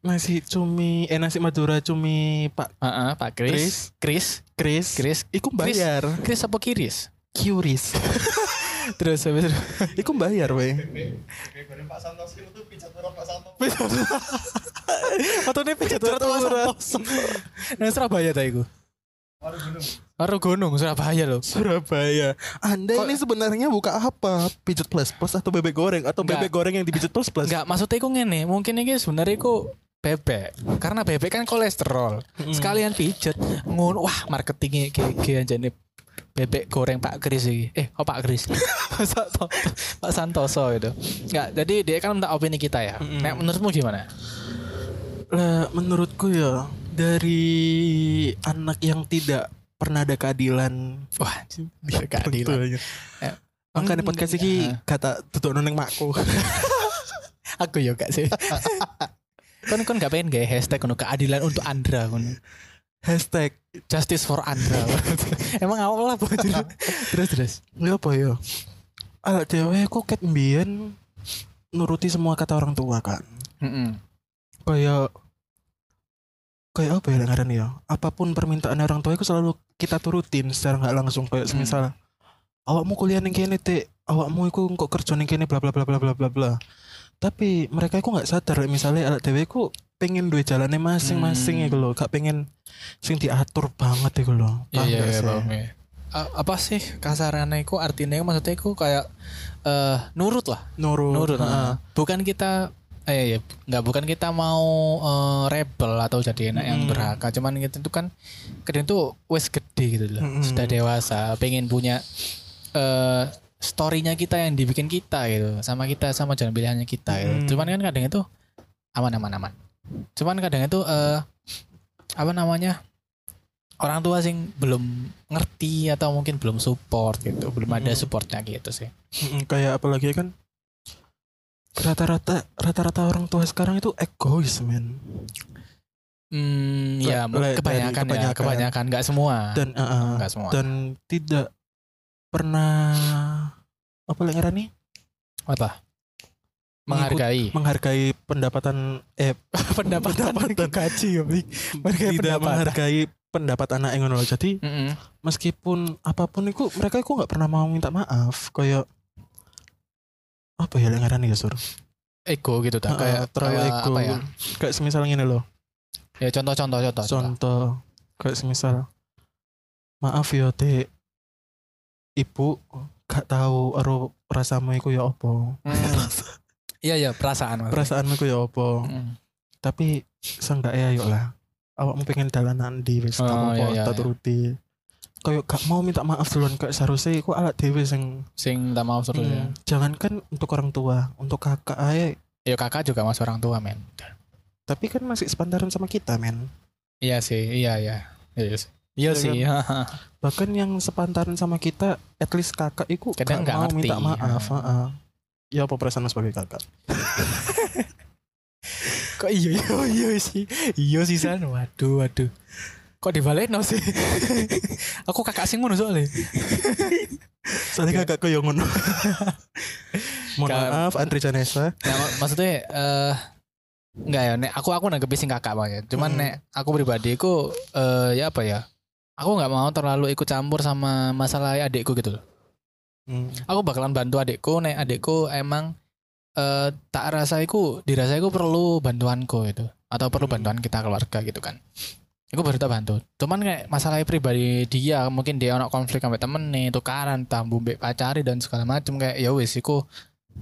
[SPEAKER 3] nasi cumi eh nasi Madura cumi Pak
[SPEAKER 2] Heeh, Pak Kris. Kris.
[SPEAKER 3] Chris.
[SPEAKER 2] Kris.
[SPEAKER 3] Iku bayar.
[SPEAKER 2] Kris apa Kiris?
[SPEAKER 3] Curis. (laughs)
[SPEAKER 2] terus habis itu? (laughs)
[SPEAKER 3] Iku bayar we.
[SPEAKER 2] atau nih pijat orang nang Surabaya ta iku Karo gunung Surabaya loh
[SPEAKER 3] Surabaya. Anda
[SPEAKER 2] Kok-
[SPEAKER 3] ini sebenarnya buka apa? Pijat plus plus atau bebek goreng atau
[SPEAKER 2] Enggak.
[SPEAKER 3] bebek goreng yang dipijat plus plus?
[SPEAKER 2] Enggak, maksudnya iku ngene, mungkin ini sebenarnya iku bebek. Karena bebek kan kolesterol.
[SPEAKER 3] Mm.
[SPEAKER 2] Sekalian pijet ngono. Wah, marketingnya kayak kayak jane bebek goreng Pak Kris iki. Eh, oh Pak Kris. (laughs) Pak Santo- Pak Santoso itu. Enggak, jadi dia kan minta opini kita ya.
[SPEAKER 3] Mm-mm.
[SPEAKER 2] Nek menurutmu gimana?
[SPEAKER 3] Lah, menurutku ya dari anak yang tidak pernah ada keadilan
[SPEAKER 2] Wah, bisa keadilan. Ya.
[SPEAKER 3] Makanya podcast ini
[SPEAKER 2] Ya.
[SPEAKER 3] kata tutuk neng makku. (laughs)
[SPEAKER 2] Aku ya gak sih. (laughs) kan kan gak pengen gak hashtag ngono keadilan untuk Andra ngono.
[SPEAKER 3] Hashtag
[SPEAKER 2] Justice for Andra. (laughs) Emang awal apa? terus terus.
[SPEAKER 3] Ya apa ya? Anak cewek kok ket mbien nuruti semua kata orang tua kan.
[SPEAKER 2] Mm-mm.
[SPEAKER 3] Kayak kayak apa ya ngaran ya? Apa pun permintaan orang tua itu selalu kita turutin secara nggak langsung kayak
[SPEAKER 2] Hmm.
[SPEAKER 3] semisal awakmu kuliah ning kene teh, awakmu iku kok kerja ning kene bla bla bla bla bla bla bla. tapi mereka itu nggak sadar misalnya alat dewe ku pengen duwe jalannya masing-masing
[SPEAKER 2] Hmm.
[SPEAKER 3] ya loh gak pengen sing diatur banget ya loh
[SPEAKER 2] Iya
[SPEAKER 3] Paham
[SPEAKER 2] iya iya iya. Apa sih kasarannya itu artinya maksudnya itu kayak eh nurut lah
[SPEAKER 3] nurut,
[SPEAKER 2] nurut ah. bukan kita eh ya nggak bukan kita mau eh, rebel atau jadi anak yang
[SPEAKER 3] Mm.
[SPEAKER 2] durhaka cuman kita itu kan kadang tuh wes gede gitu loh
[SPEAKER 3] Mm-mm.
[SPEAKER 2] sudah dewasa pengen punya eh storynya kita yang dibikin kita gitu sama kita sama jalan pilihannya kita gitu.
[SPEAKER 3] Mm.
[SPEAKER 2] cuman kan kadang itu aman aman aman cuman kadang itu eh apa namanya orang tua sing belum ngerti atau mungkin belum support gitu belum ada
[SPEAKER 3] Mm.
[SPEAKER 2] supportnya gitu sih
[SPEAKER 3] kayak apalagi kan rata-rata rata-rata orang tua sekarang itu egois men
[SPEAKER 2] Hmm, ya
[SPEAKER 3] le-
[SPEAKER 2] kebanyakan,
[SPEAKER 3] dari
[SPEAKER 2] ya,
[SPEAKER 3] kebanyakan.
[SPEAKER 2] kebanyakan nggak semua,
[SPEAKER 3] dan uh,
[SPEAKER 2] nggak semua.
[SPEAKER 3] dan tidak pernah apa lagi nih
[SPEAKER 2] apa? Menghargai
[SPEAKER 3] menghargai pendapatan eh (laughs)
[SPEAKER 2] pendapatan gaji (laughs) ya. Menghargai
[SPEAKER 3] tidak
[SPEAKER 2] pendapatan.
[SPEAKER 3] menghargai pendapat anak yang jadi
[SPEAKER 2] Mm-mm.
[SPEAKER 3] meskipun apa pun itu mereka itu nggak pernah mau minta maaf kayak apa ya yang ngarani ya sur
[SPEAKER 2] Ego gitu tak kayak
[SPEAKER 3] terlalu
[SPEAKER 2] kayak
[SPEAKER 3] ego
[SPEAKER 2] apa ya?
[SPEAKER 3] kayak semisal gini loh
[SPEAKER 2] Ya contoh-contoh contoh. contoh.
[SPEAKER 3] contoh kayak semisal maaf ya dek ibu gak tahu ero rasamu iku ya opo
[SPEAKER 2] Hmm. Iya ya perasaan.
[SPEAKER 3] perasaanmu iku ya opo tapi seenggak ya yuk lah awakmu pengen dalanan di wis
[SPEAKER 2] Oh,
[SPEAKER 3] kamu
[SPEAKER 2] iya, iya, iya.
[SPEAKER 3] Kayak gak mau minta maaf duluan kayak seharusnya iku alat dewe sing
[SPEAKER 2] Sing tak mau terus ya.
[SPEAKER 3] Hmm, jangankan untuk orang tua untuk kakak aja
[SPEAKER 2] Ya kakak juga mas orang tua men.
[SPEAKER 3] tapi kan masih sepantaran sama kita men
[SPEAKER 2] Iya sih, iya iya. Iya sih. Iya
[SPEAKER 3] Iya
[SPEAKER 2] sih. (laughs)
[SPEAKER 3] bahkan yang sepantaran sama kita at least kakak itu
[SPEAKER 2] Kadang
[SPEAKER 3] gak mau
[SPEAKER 2] ngerti.
[SPEAKER 3] minta maaf
[SPEAKER 2] Ha.
[SPEAKER 3] heeh. ya apa perasaan sebagai kakak (laughs)
[SPEAKER 2] Kok iya iya iya sih. Iya sih san. Waduh waduh. Kok dibalik no sih? (laughs) Aku kakak sing ngono soalnya. (laughs)
[SPEAKER 3] soalnya kakakku yang ngono (laughs) mohon maaf Andri Janesa
[SPEAKER 2] Nah, mak- maksudnya eh enggak ya, nek aku aku nanggepi sing kakak banget. Cuman
[SPEAKER 3] Hmm.
[SPEAKER 2] nek aku pribadi aku eh ya apa ya? Aku nggak mau terlalu ikut campur sama masalah adikku gitu loh.
[SPEAKER 3] Hmm.
[SPEAKER 2] Aku bakalan bantu adikku nek adikku emang eh tak rasa iku dirasa iku perlu bantuanku itu atau perlu
[SPEAKER 3] Hmm.
[SPEAKER 2] bantuan kita keluarga gitu kan. Aku baru tak bantu. Cuman kayak masalah pribadi dia, mungkin dia ono konflik sampai temen nih, tukaran, tambu mbek pacari dan segala macem kayak ya wis iku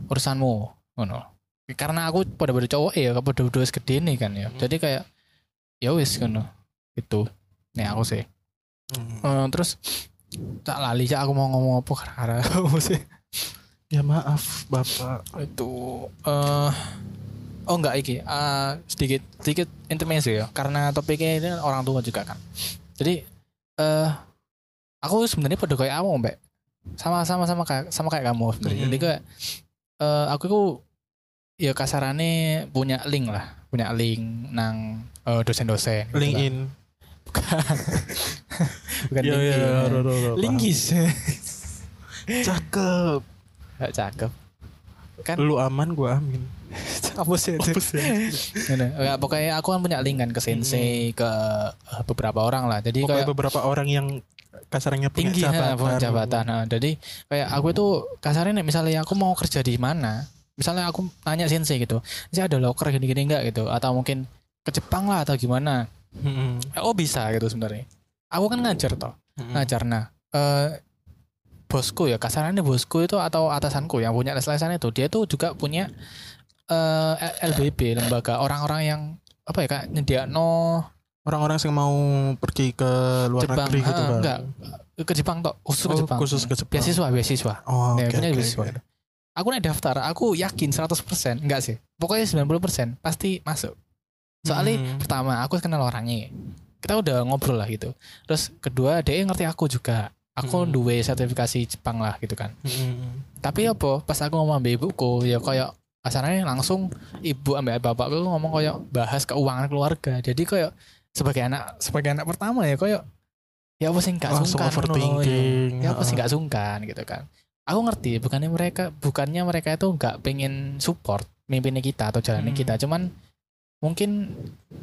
[SPEAKER 2] urusanmu, ngono. Karena aku pada pada cowok ya, pada pada wis gede nih kan ya.
[SPEAKER 3] Hmm.
[SPEAKER 2] Jadi kayak ya wis ngono. Itu. Nih aku sih.
[SPEAKER 3] Hmm.
[SPEAKER 2] Eh, terus tak lali cak aku mau ngomong apa karena kamu sih.
[SPEAKER 3] ya maaf bapak
[SPEAKER 2] Itu eh oh enggak iki eh, sedikit sedikit intermezzo ya karena topiknya ini orang tua juga kan. Jadi eh aku sebenarnya pada kayak kamu mbak sama sama sama kayak sama kayak kamu sebenarnya.
[SPEAKER 3] Mm-mm.
[SPEAKER 2] Jadi kayak eh aku itu ya kasarannya punya link lah, punya link nang dosen-dosen. gitu lah.
[SPEAKER 3] LinkedIn
[SPEAKER 2] Bukan. (laughs) Bukan
[SPEAKER 3] ya ya
[SPEAKER 2] LinkedIn.
[SPEAKER 3] ro, ro, ro.
[SPEAKER 2] Linggis.
[SPEAKER 3] cakep
[SPEAKER 2] Gak cakep. Kan
[SPEAKER 3] lu aman gua amin
[SPEAKER 2] apa sih itu?
[SPEAKER 3] Apa sih?
[SPEAKER 2] Enggak, pokoknya aku kan punya link kan ke sensei, ke eh, beberapa orang lah. Jadi
[SPEAKER 3] Pokoknya
[SPEAKER 2] kayak
[SPEAKER 3] beberapa orang yang kasarnya punya
[SPEAKER 2] tinggi
[SPEAKER 3] jabatan,
[SPEAKER 2] ha, punya jabatan. Nah, jadi kayak aku itu kasarnya misalnya aku mau kerja di mana, misalnya aku tanya sensei gitu, sih ada loker gini-gini enggak gitu, atau mungkin ke Jepang lah atau gimana. Eh, Oh bisa gitu sebenarnya. Aku kan ngajar toh,
[SPEAKER 3] Mm-mm.
[SPEAKER 2] ngajar. Nah, eh, bosku ya kasarannya bosku itu atau atasanku yang punya les-lesan itu, dia tuh juga punya eh, LBB lembaga orang-orang yang apa ya kak nyediakno
[SPEAKER 3] orang-orang yang mau pergi ke luar
[SPEAKER 2] Jepang
[SPEAKER 3] negeri gitu kan
[SPEAKER 2] enggak ke Jepang tok khusus ke
[SPEAKER 3] Oh,
[SPEAKER 2] Jepang
[SPEAKER 3] khusus ke Jepang.
[SPEAKER 2] beasiswa beasiswa
[SPEAKER 3] oh
[SPEAKER 2] Ya, beasiswa
[SPEAKER 3] oke.
[SPEAKER 2] gitu. aku naik daftar aku yakin 100% enggak sih pokoknya 90% pasti masuk soalnya
[SPEAKER 3] Hmm.
[SPEAKER 2] pertama aku kenal orangnya kita udah ngobrol lah gitu terus kedua dia ngerti aku juga aku
[SPEAKER 3] Hmm.
[SPEAKER 2] duwe sertifikasi Jepang lah gitu kan
[SPEAKER 3] Mm-mm.
[SPEAKER 2] tapi apa pas aku ngomong sama ibuku ya kayak asalnya langsung ibu ambil bapakku ngomong kayak bahas keuangan keluarga. Jadi kayak sebagai anak sebagai anak pertama ya kayak ya apa sih nggak sungkan
[SPEAKER 3] overthinking
[SPEAKER 2] ya, apa sih nggak sungkan gitu kan. Aku ngerti bukannya mereka bukannya mereka itu nggak pengen support mimpinnya kita atau jalannya
[SPEAKER 3] Hmm.
[SPEAKER 2] kita. Cuman mungkin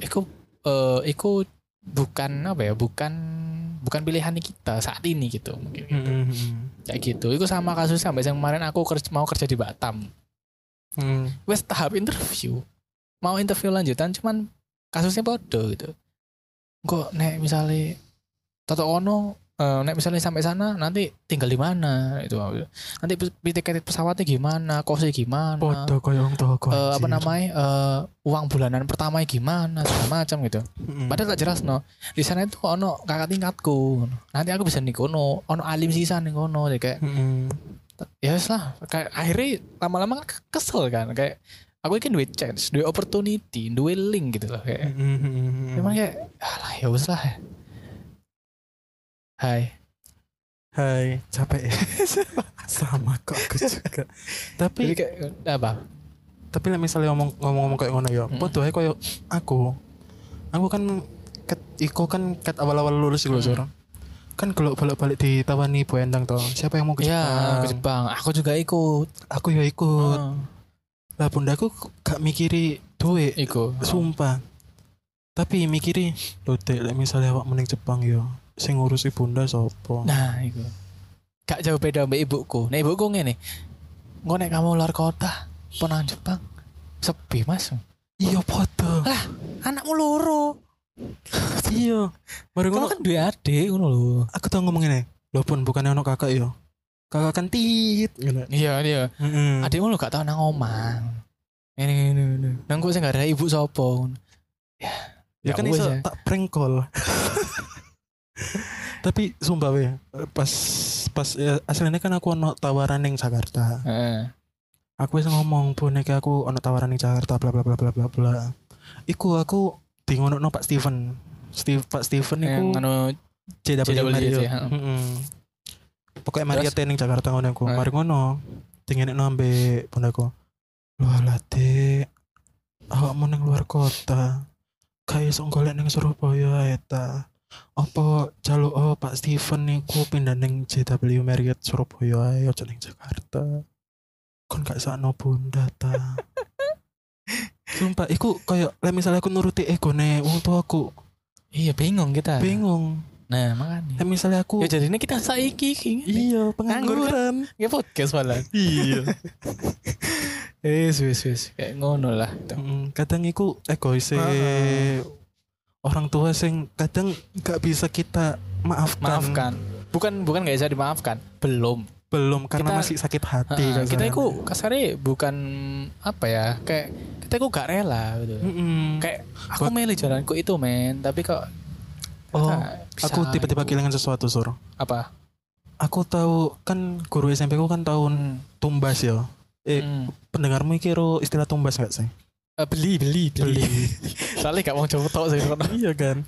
[SPEAKER 2] itu eh itu bukan apa ya bukan bukan pilihan kita saat ini gitu mungkin gitu.
[SPEAKER 3] Mm-mm.
[SPEAKER 2] kayak gitu. Itu sama kasus sampai yang kemarin aku kerja, mau kerja di Batam
[SPEAKER 3] Hmm.
[SPEAKER 2] wes tahap interview. Mau interview lanjutan cuman kasusnya bodoh gitu. Kok nek misalnya toto ono eh, nek misalnya sampai sana nanti tinggal di mana? Itu nanti tiket pesawatnya gimana kosnya gimana?
[SPEAKER 3] Podo koyo wong tuwa
[SPEAKER 2] Eh, apa namanya eh, uang bulanan pertama gimana segala macam gitu.
[SPEAKER 3] Hmm.
[SPEAKER 2] padahal tak jelas no. Di sana itu ono kakak tingkatku. Nanti aku bisa nih kono ono alim sisa nih jadi kayak
[SPEAKER 3] Hmm.
[SPEAKER 2] Ya wes lah kayak akhirnya lama-lama kan kesel kan kayak aku kan duit chance duit opportunity duit link gitu loh kayak
[SPEAKER 3] Hmm.
[SPEAKER 2] Cuman kayak alah ya wes lah Hai
[SPEAKER 3] Hai, capek (laughs) ya. Sama kok aku juga.
[SPEAKER 2] Jadi
[SPEAKER 3] Tapi
[SPEAKER 2] kayak apa
[SPEAKER 3] tapi lah misalnya ngomong ngomong kayak ngono ya. Podo ae koyo aku. Aku kan ket iko kan ket awal-awal lulus iku lho,
[SPEAKER 2] Hmm.
[SPEAKER 3] Kan kalau balik-balik ditawani Bu Endang toh. Siapa yang mau ke
[SPEAKER 2] ya
[SPEAKER 3] Jepang?
[SPEAKER 2] ke Jepang aku juga ikut
[SPEAKER 3] Aku ya ikut.
[SPEAKER 2] Heeh.
[SPEAKER 3] Lah bundaku gak mikiri duit.
[SPEAKER 2] ikut
[SPEAKER 3] Sumpah. Tapi mikiri, lho Dek, lek misalnya awak meneng Jepang yo, sing ngurusi bunda sopo?
[SPEAKER 2] nah itu gak jauh beda mbak ibuku nah ibuku ngene Engko nek kamu luar kota pernah Jepang sepi mas
[SPEAKER 3] Iya podo.
[SPEAKER 2] anakmu loro
[SPEAKER 3] iya. Baru
[SPEAKER 2] kamu
[SPEAKER 3] ngono
[SPEAKER 2] kan dua adik ngono lho
[SPEAKER 3] aku tau ngomong ini. Loh pun bukannya ono kakak yo. Kakak kan tit. Gitu.
[SPEAKER 2] iya iya
[SPEAKER 3] Mm-mm.
[SPEAKER 2] adikmu lo gak tau nang omang ini ini ini nang kok sing gak ada ibu sopo
[SPEAKER 3] ya kan
[SPEAKER 2] wes
[SPEAKER 3] iso
[SPEAKER 2] ya.
[SPEAKER 3] tak prank call. (laughs) Tapi sumpah we, pas pas ya, aslinya kan aku ono tawaran ning Jakarta.
[SPEAKER 2] Heeh.
[SPEAKER 3] Aku wis ngomong pun nek aku ono tawaran ning Jakarta bla bla bla bla bla bla. Iku aku di ngono Pak Steven. Steve Pak Steven
[SPEAKER 2] yang anu
[SPEAKER 3] JW Marriott.
[SPEAKER 2] ya, heeh.
[SPEAKER 3] Heeh. Pokoknya Marriott ning Jakarta ngono aku.
[SPEAKER 2] Eh.
[SPEAKER 3] Mari ngono. Tingene nambe bundaku. Lu alah Dek. Awak mau ning luar kota. Kayak iso golek ning Surabaya eta. Apa jaluk oh Pak Steven niku pindah ning JW Marriott Surabaya ae aja ning Jakarta. Kon gak sakno bunda ta. (laughs) Sumpah, iku kayak misalnya aku nuruti egone wong tuaku,
[SPEAKER 2] iya bingung kita.
[SPEAKER 3] Bingung.
[SPEAKER 2] nah makanya.
[SPEAKER 3] Lah misalnya aku
[SPEAKER 2] ya jadinya kita saiki iki
[SPEAKER 3] Iya,
[SPEAKER 2] Nganggur.
[SPEAKER 3] Pengangguran.
[SPEAKER 2] ya podcast malah.
[SPEAKER 3] Iya. (laughs)
[SPEAKER 2] wis wis wis. Kayak ngono lah.
[SPEAKER 3] Mm, kadang iku egois
[SPEAKER 2] Heeh.
[SPEAKER 3] orang tua sing kadang nggak bisa kita maafkan.
[SPEAKER 2] maafkan. Bukan bukan nggak bisa dimaafkan. Belum
[SPEAKER 3] Belum karena
[SPEAKER 2] Kita-
[SPEAKER 3] masih sakit hati. Kasarnya.
[SPEAKER 2] kita itu kasarnya bukan apa ya kayak kita itu gak rela gitu
[SPEAKER 3] Mm-mm.
[SPEAKER 2] kayak aku milih jalanku itu men tapi kok
[SPEAKER 3] oh,
[SPEAKER 2] bisa
[SPEAKER 3] aku tiba-tiba
[SPEAKER 2] gitu.
[SPEAKER 3] kehilangan sesuatu sur.
[SPEAKER 2] apa
[SPEAKER 3] Aku tahu kan guru SMP ku kan tahun
[SPEAKER 2] Hmm.
[SPEAKER 3] tumbas ya. Eh,
[SPEAKER 2] Hmm.
[SPEAKER 3] pendengarmu kira istilah tumbas gak sih?
[SPEAKER 2] Eh, beli beli beli (laughs) soalnya gak mau coba tau sih (laughs)
[SPEAKER 3] iya kan.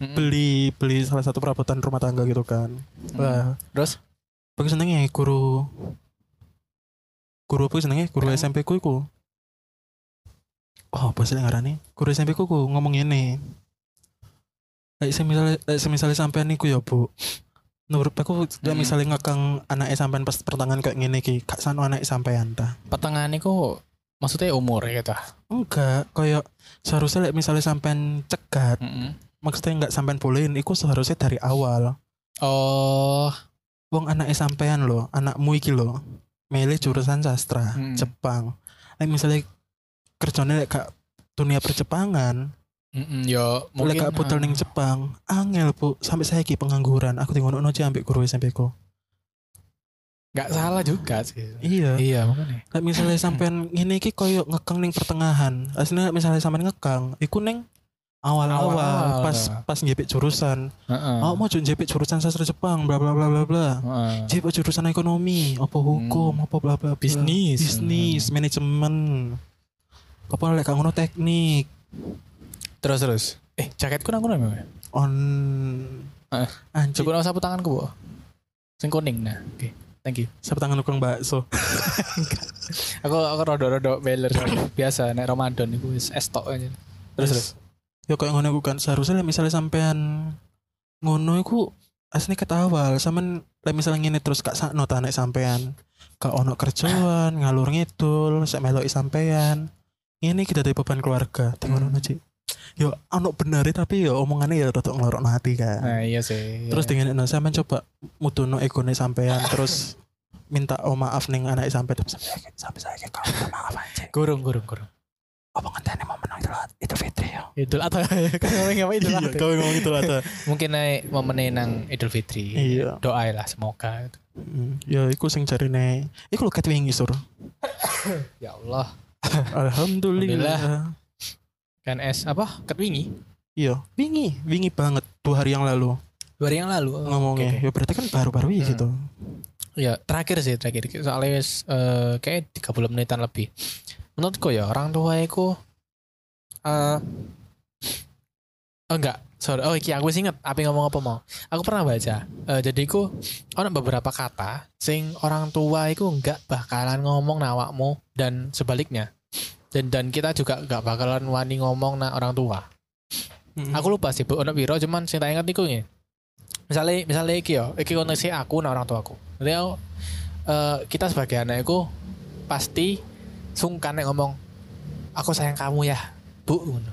[SPEAKER 2] Mm-mm.
[SPEAKER 3] Beli beli salah satu perabotan rumah tangga gitu kan.
[SPEAKER 2] Hmm.
[SPEAKER 3] Wah,
[SPEAKER 2] terus
[SPEAKER 3] Bagi senengnya guru guru apa senengnya guru
[SPEAKER 2] Kamu?
[SPEAKER 3] SMP ku iku. Oh, apa sih ngarani? Guru SMP ku ku ngomong ini. Kayak misalnya misalnya sampean niku ya, Bu. Menurut aku hmm.
[SPEAKER 2] Hmm.
[SPEAKER 3] misalnya ngekang anaknya sampean pas pertengahan kayak gini ki, gak sano anak sampean ta.
[SPEAKER 2] pertengahan itu maksudnya umur ya gitu
[SPEAKER 3] Enggak, kayak seharusnya like, misalnya sampean cegat,
[SPEAKER 2] Mm-mm.
[SPEAKER 3] maksudnya nggak sampean bolehin, iku seharusnya dari awal.
[SPEAKER 2] oh
[SPEAKER 3] Wong anaknya sampean loh, anakmu iki loh. Milih jurusan sastra,
[SPEAKER 2] Hmm.
[SPEAKER 3] Jepang. Like misalnya kerjanya like, gak dunia perjepangan,
[SPEAKER 2] mm-mm, yo
[SPEAKER 3] mulai
[SPEAKER 2] mungkin
[SPEAKER 3] gak putel
[SPEAKER 2] ah.
[SPEAKER 3] ning Jepang, angel bu, sampai saya ki pengangguran. Aku tinggal ngono aja ambek guru SMP ku.
[SPEAKER 2] nggak salah juga sih
[SPEAKER 3] Iya.
[SPEAKER 2] iya makanya
[SPEAKER 3] Like misalnya sampean ngene iki koyo ngekang ning pertengahan. Aslinya misalnya sampean ngekang, iku ning awal-awal pas pas njepit jurusan.
[SPEAKER 2] Heeh.
[SPEAKER 3] Oh mau njepit jurusan sastra Jepang, bla bla bla bla bla.
[SPEAKER 2] Heeh.
[SPEAKER 3] Jepit jurusan ekonomi, apa hukum, apa bla bla.
[SPEAKER 2] Hmm. Bisnis.
[SPEAKER 3] bisnis, manajemen. Apa lek ngono teknik
[SPEAKER 2] terus terus eh jaketku nang kono ya
[SPEAKER 3] on
[SPEAKER 2] Eh,
[SPEAKER 3] anjir
[SPEAKER 2] cukup nang sapu tanganku bu sing kuning nah oke thank you
[SPEAKER 3] siapa tangan ukang bakso (laughs)
[SPEAKER 2] aku aku rodo rodo beler (laughs) biasa nek Ramadan iku wis estok aja terus terus
[SPEAKER 3] ya kayak ngono iku kan. Seharusnya misalnya sampean ngono iku asli ket awal sampean lek misalnya ngene terus gak sakno ta nek sampean. Gak ono kerjaan ngalur ngidul sak meloki sampean. Ini kita dari beban keluarga. Ngono
[SPEAKER 2] Hmm.
[SPEAKER 3] Ci. yo ono bener tapi yo omongannya ya tetep ngelorok hati kan.
[SPEAKER 2] Nah iya sih.
[SPEAKER 3] Terus dengan itu sampean coba mutuno egone sampean terus minta oh maaf neng anak sampai sampai sampai saya kamu minta maaf aja
[SPEAKER 2] Gurung, gurung, gurung.
[SPEAKER 3] Apa ngenteni mau menang itu itu fitri ya
[SPEAKER 2] Idul Adha. (laughs) Kan ngomongin apa Idul
[SPEAKER 3] iya
[SPEAKER 2] Adha?
[SPEAKER 3] kau ngomong itu lah tuh
[SPEAKER 2] Mungkin naik momen nang Idul Fitri.
[SPEAKER 3] iya
[SPEAKER 2] Doa lah semoga.
[SPEAKER 3] Mm, ya iku sing jarine iku lho ket wingi sur (coughs)
[SPEAKER 2] Ya Allah. (coughs)
[SPEAKER 3] alhamdulillah
[SPEAKER 2] Kan es apa? Ketwingi.
[SPEAKER 3] iya wingi wingi banget dua hari yang lalu
[SPEAKER 2] Dua hari yang lalu. Oh,
[SPEAKER 3] ngomongnya
[SPEAKER 2] oke.
[SPEAKER 3] ya berarti kan baru-baru ini
[SPEAKER 2] Hmm.
[SPEAKER 3] gitu
[SPEAKER 2] Ya terakhir sih terakhir. Soalnya eh, kayak 30 menitan lebih. Menurutku ya orang tua itu eh oh, enggak sorry. Oh iki aku wis inget apa ngomong apa mau. Aku pernah baca Eh, jadi ku ada beberapa kata sing orang tua itu enggak bakalan ngomong na awakmu dan sebaliknya. Dan dan kita juga enggak bakalan wani ngomong na orang tua.
[SPEAKER 3] Mm.
[SPEAKER 2] aku lupa sih bu ono piro cuman sing tak ingat niku nggih. Misalnya misalnya iki yo iki koneksi aku nah orang tuaku. Jadi aku, eh, kita sebagai anak iku pasti sungkan nek ngomong aku sayang kamu ya bu ngono.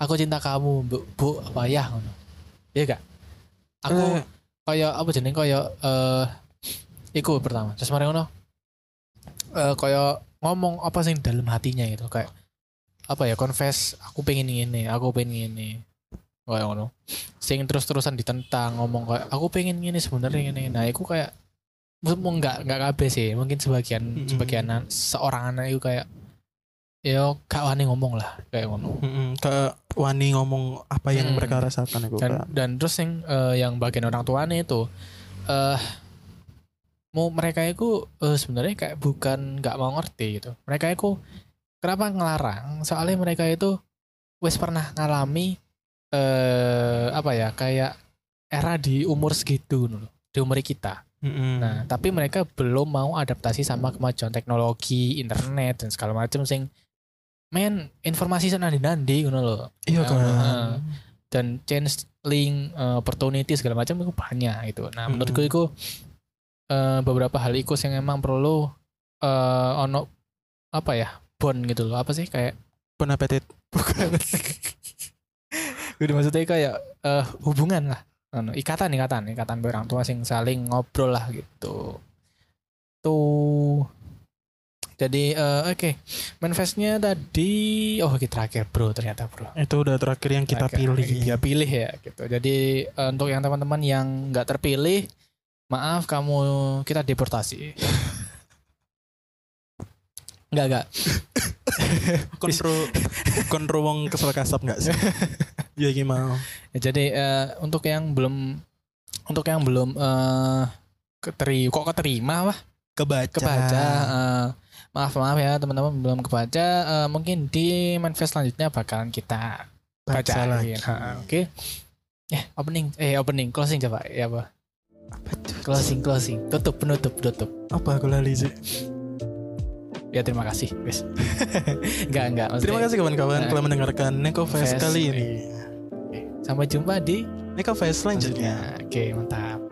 [SPEAKER 2] Aku cinta kamu bu bu apa ya ngono. Iya gak? Aku
[SPEAKER 3] Eh.
[SPEAKER 2] kayak apa jeneng kayak eh iku pertama. Terus mari ngono. Eh kayak ngomong apa sih dalam hatinya gitu kayak apa ya confess aku pengen ini aku pengen ini kayak ngono. Sing terus-terusan ditentang ngomong kayak aku pengen ini sebenarnya ini nah aku kayak mungkin nggak nggak kabeh sih. Mungkin sebagian
[SPEAKER 3] Mm-mm.
[SPEAKER 2] sebagian an- seorang anak itu kayak ya gak wani ngomong lah kayak ngono.
[SPEAKER 3] Mm-mm, ke wani ngomong apa yang
[SPEAKER 2] Hmm.
[SPEAKER 3] mereka rasakan itu
[SPEAKER 2] dan dan terus yang eh, yang bagian orang tuanya itu eh mau mereka itu eh, sebenarnya kayak bukan nggak mau ngerti gitu. Mereka itu kenapa ngelarang? Soalnya mereka itu wes pernah ngalami eh apa ya kayak era di umur segitu dulu di umur kita
[SPEAKER 3] Mm-mm.
[SPEAKER 2] Nah, tapi mereka belum mau adaptasi sama kemajuan teknologi, internet dan segala macam sing men informasi sana nandi ngono loh.
[SPEAKER 3] iya
[SPEAKER 2] Nah,
[SPEAKER 3] kan
[SPEAKER 2] heeh. Dan change link eh, opportunity segala macam itu banyak itu. Nah, menurutku
[SPEAKER 3] Mm-mm.
[SPEAKER 2] itu eh, beberapa hal itu yang emang perlu eh ono apa ya? Bond gitu loh. Apa sih kayak
[SPEAKER 3] bon appetit
[SPEAKER 2] bukan. (laughs) Udah maksudnya kayak eh, hubungan lah. Ono, ikatan ikatan ikatan orang tua sing saling ngobrol lah gitu. Tuh. Jadi eh, oke. Manifestnya tadi oh kita terakhir bro ternyata bro.
[SPEAKER 3] itu udah terakhir yang kita
[SPEAKER 2] Terakhir,
[SPEAKER 3] pilih
[SPEAKER 2] Kita pilih ya gitu. Jadi eh, untuk yang teman-teman yang nggak terpilih, maaf kamu kita deportasi. Enggak enggak.
[SPEAKER 3] kontrol (laughs) kontrol wong kesel kasap nggak sih (laughs) ya gimana
[SPEAKER 2] Ya, jadi eh, untuk yang belum untuk yang belum eh keteri kok keterima wah?
[SPEAKER 3] Kebaca.
[SPEAKER 2] Kebaca eh, maaf maaf ya teman-teman belum kebaca eh, mungkin di manifest selanjutnya bakalan kita
[SPEAKER 3] baca
[SPEAKER 2] baca
[SPEAKER 3] lagi.
[SPEAKER 2] oke. Ya opening eh opening closing coba ya apa? Closing closing tutup penutup tutup.
[SPEAKER 3] Apa aku lali sih
[SPEAKER 2] ya terima kasih wes. (laughs) Enggak enggak
[SPEAKER 3] terima kasih kawan-kawan telah mendengarkan Neko Fest
[SPEAKER 2] Fest.
[SPEAKER 3] kali ini
[SPEAKER 2] sampai jumpa di
[SPEAKER 3] Neko Fest selanjutnya.
[SPEAKER 2] Oke mantap